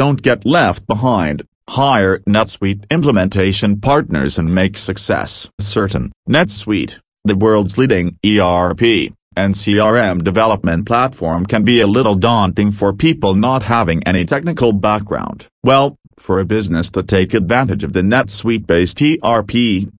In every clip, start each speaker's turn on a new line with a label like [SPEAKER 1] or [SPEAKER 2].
[SPEAKER 1] Don't get left behind. Hire NetSuite implementation partners and make success certain. NetSuite, the world's leading ERP and CRM development platform can be a little daunting for people not having any technical background. Well, for a business to take advantage of the NetSuite-based ERP,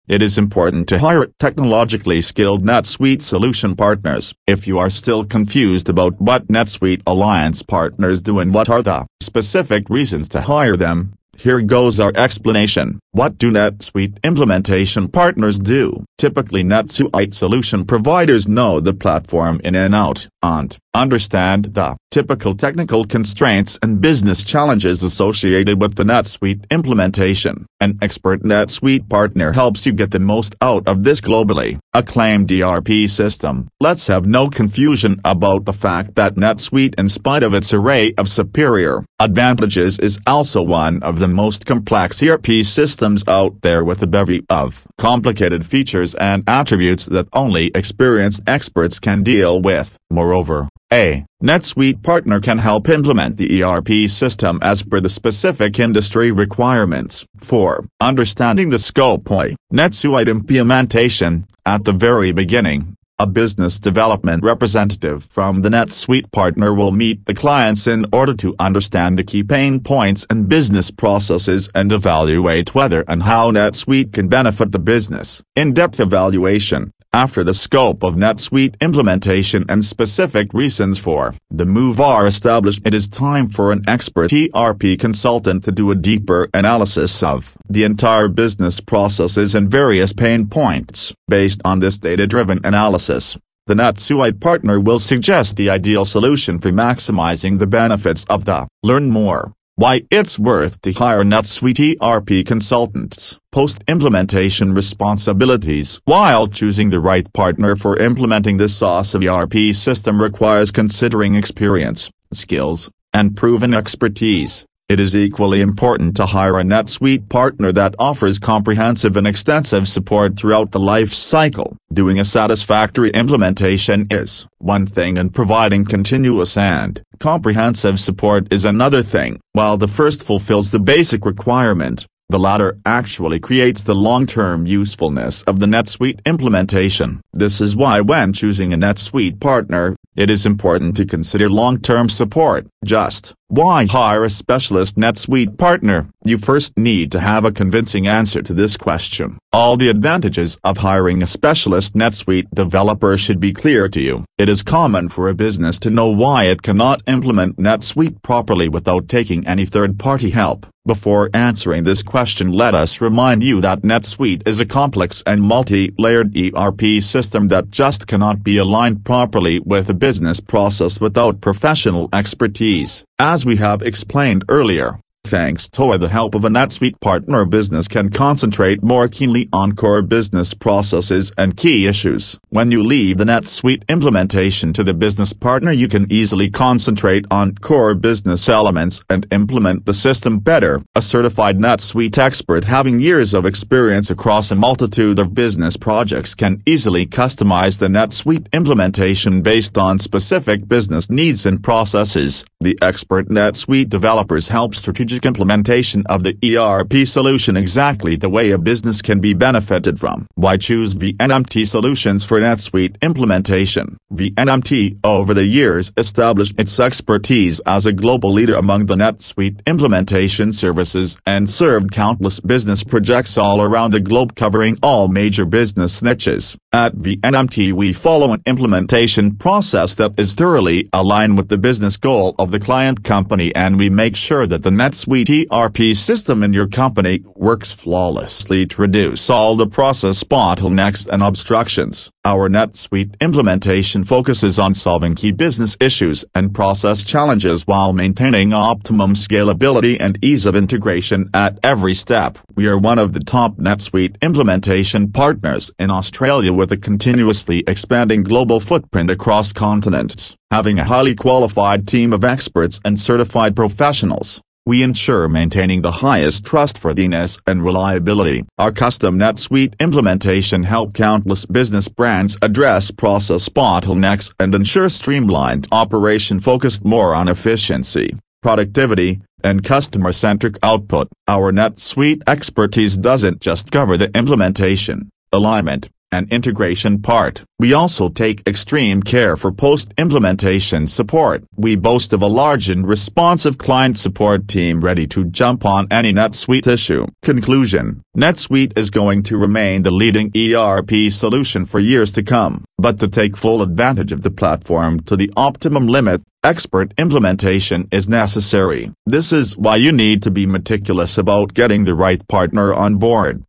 [SPEAKER 1] it is important to hire technologically skilled NetSuite solution partners. If you are still confused about what NetSuite Alliance partners do and what are the specific reasons to hire them, here goes our explanation. What do NetSuite implementation partners do? Typically NetSuite solution providers know the platform in and out, and understand the typical technical constraints and business challenges associated with the NetSuite implementation. An expert NetSuite partner helps you get the most out of this globally acclaimed ERP system. Let's have no confusion about the fact that NetSuite in spite of its array of superior advantages is also one of the most complex ERP systems out there with a bevy of complicated features and attributes that only experienced experts can deal with. Moreover, a NetSuite partner can help implement the ERP system as per the specific industry requirements. 4. Understanding the scope of NetSuite implementation, at the very beginning, a business development representative from the NetSuite partner will meet the clients in order to understand the key pain points and business processes and evaluate whether and how NetSuite can benefit the business. In-depth evaluation, after the scope of NetSuite implementation and specific reasons for the move are established it is time for an expert ERP consultant to do a deeper analysis of the entire business processes and various pain points. Based on this data-driven analysis, the NetSuite partner will suggest the ideal solution for maximizing the benefits of the Learn more why it's worth to hire NetSuite ERP consultants. Post-implementation responsibilities While choosing the right partner for implementing this of ERP system requires considering experience, skills, and proven expertise. It is equally important to hire a NetSuite partner that offers comprehensive and extensive support throughout the life cycle. Doing a satisfactory implementation is one thing and providing continuous and comprehensive support is another thing. While the first fulfills the basic requirement, the latter actually creates the long-term usefulness of the NetSuite implementation. This is why when choosing a NetSuite partner, it is important to consider long-term support. Just why hire a specialist NetSuite partner? You first need to have a convincing answer to this question. All the advantages of hiring a specialist NetSuite developer should be clear to you. It is common for a business to know why it cannot implement NetSuite properly without taking any third-party help. Before answering this question let us remind you that NetSuite is a complex and multi-layered ERP system that just cannot be aligned properly with a business process without professional expertise. As we have explained earlier, Thanks to the help of a NetSuite partner business can concentrate more keenly on core business processes and key issues. When you leave the NetSuite implementation to the business partner you can easily concentrate on core business elements and implement the system better. A certified NetSuite expert having years of experience across a multitude of business projects can easily customize the NetSuite implementation based on specific business needs and processes. The expert NetSuite developers help strategic strategic implementation of the ERP solution exactly the way a business can be benefited from. Why choose VNMT Solutions for NetSuite implementation? VNMT over the years established its expertise as a global leader among the NetSuite implementation services and served countless business projects all around the globe covering all major business niches. At VNMT we follow an implementation process that is thoroughly aligned with the business goal of the client company and we make sure that the NetSuite ERP system in your company works flawlessly to reduce all the process bottlenecks and obstructions. Our NetSuite implementation focuses on solving key business issues and process challenges while maintaining optimum scalability and ease of integration at every step. We are one of the top NetSuite implementation partners in Australia with a continuously expanding global footprint across continents, having a highly qualified team of experts and certified professionals. We ensure maintaining the highest trustworthiness and reliability. Our custom NetSuite implementation help countless business brands address process bottlenecks and ensure streamlined operation focused more on efficiency. productivity, and customer-centric output. Our NetSuite expertise doesn't just cover the implementation, alignment, and integration part. We also take extreme care for post-implementation support. We boast of a large and responsive client support team ready to jump on any NetSuite issue. Conclusion NetSuite is going to remain the leading ERP solution for years to come, but to take full advantage of the platform to the optimum limit, expert implementation is necessary. This is why you need to be meticulous about getting the right partner on board.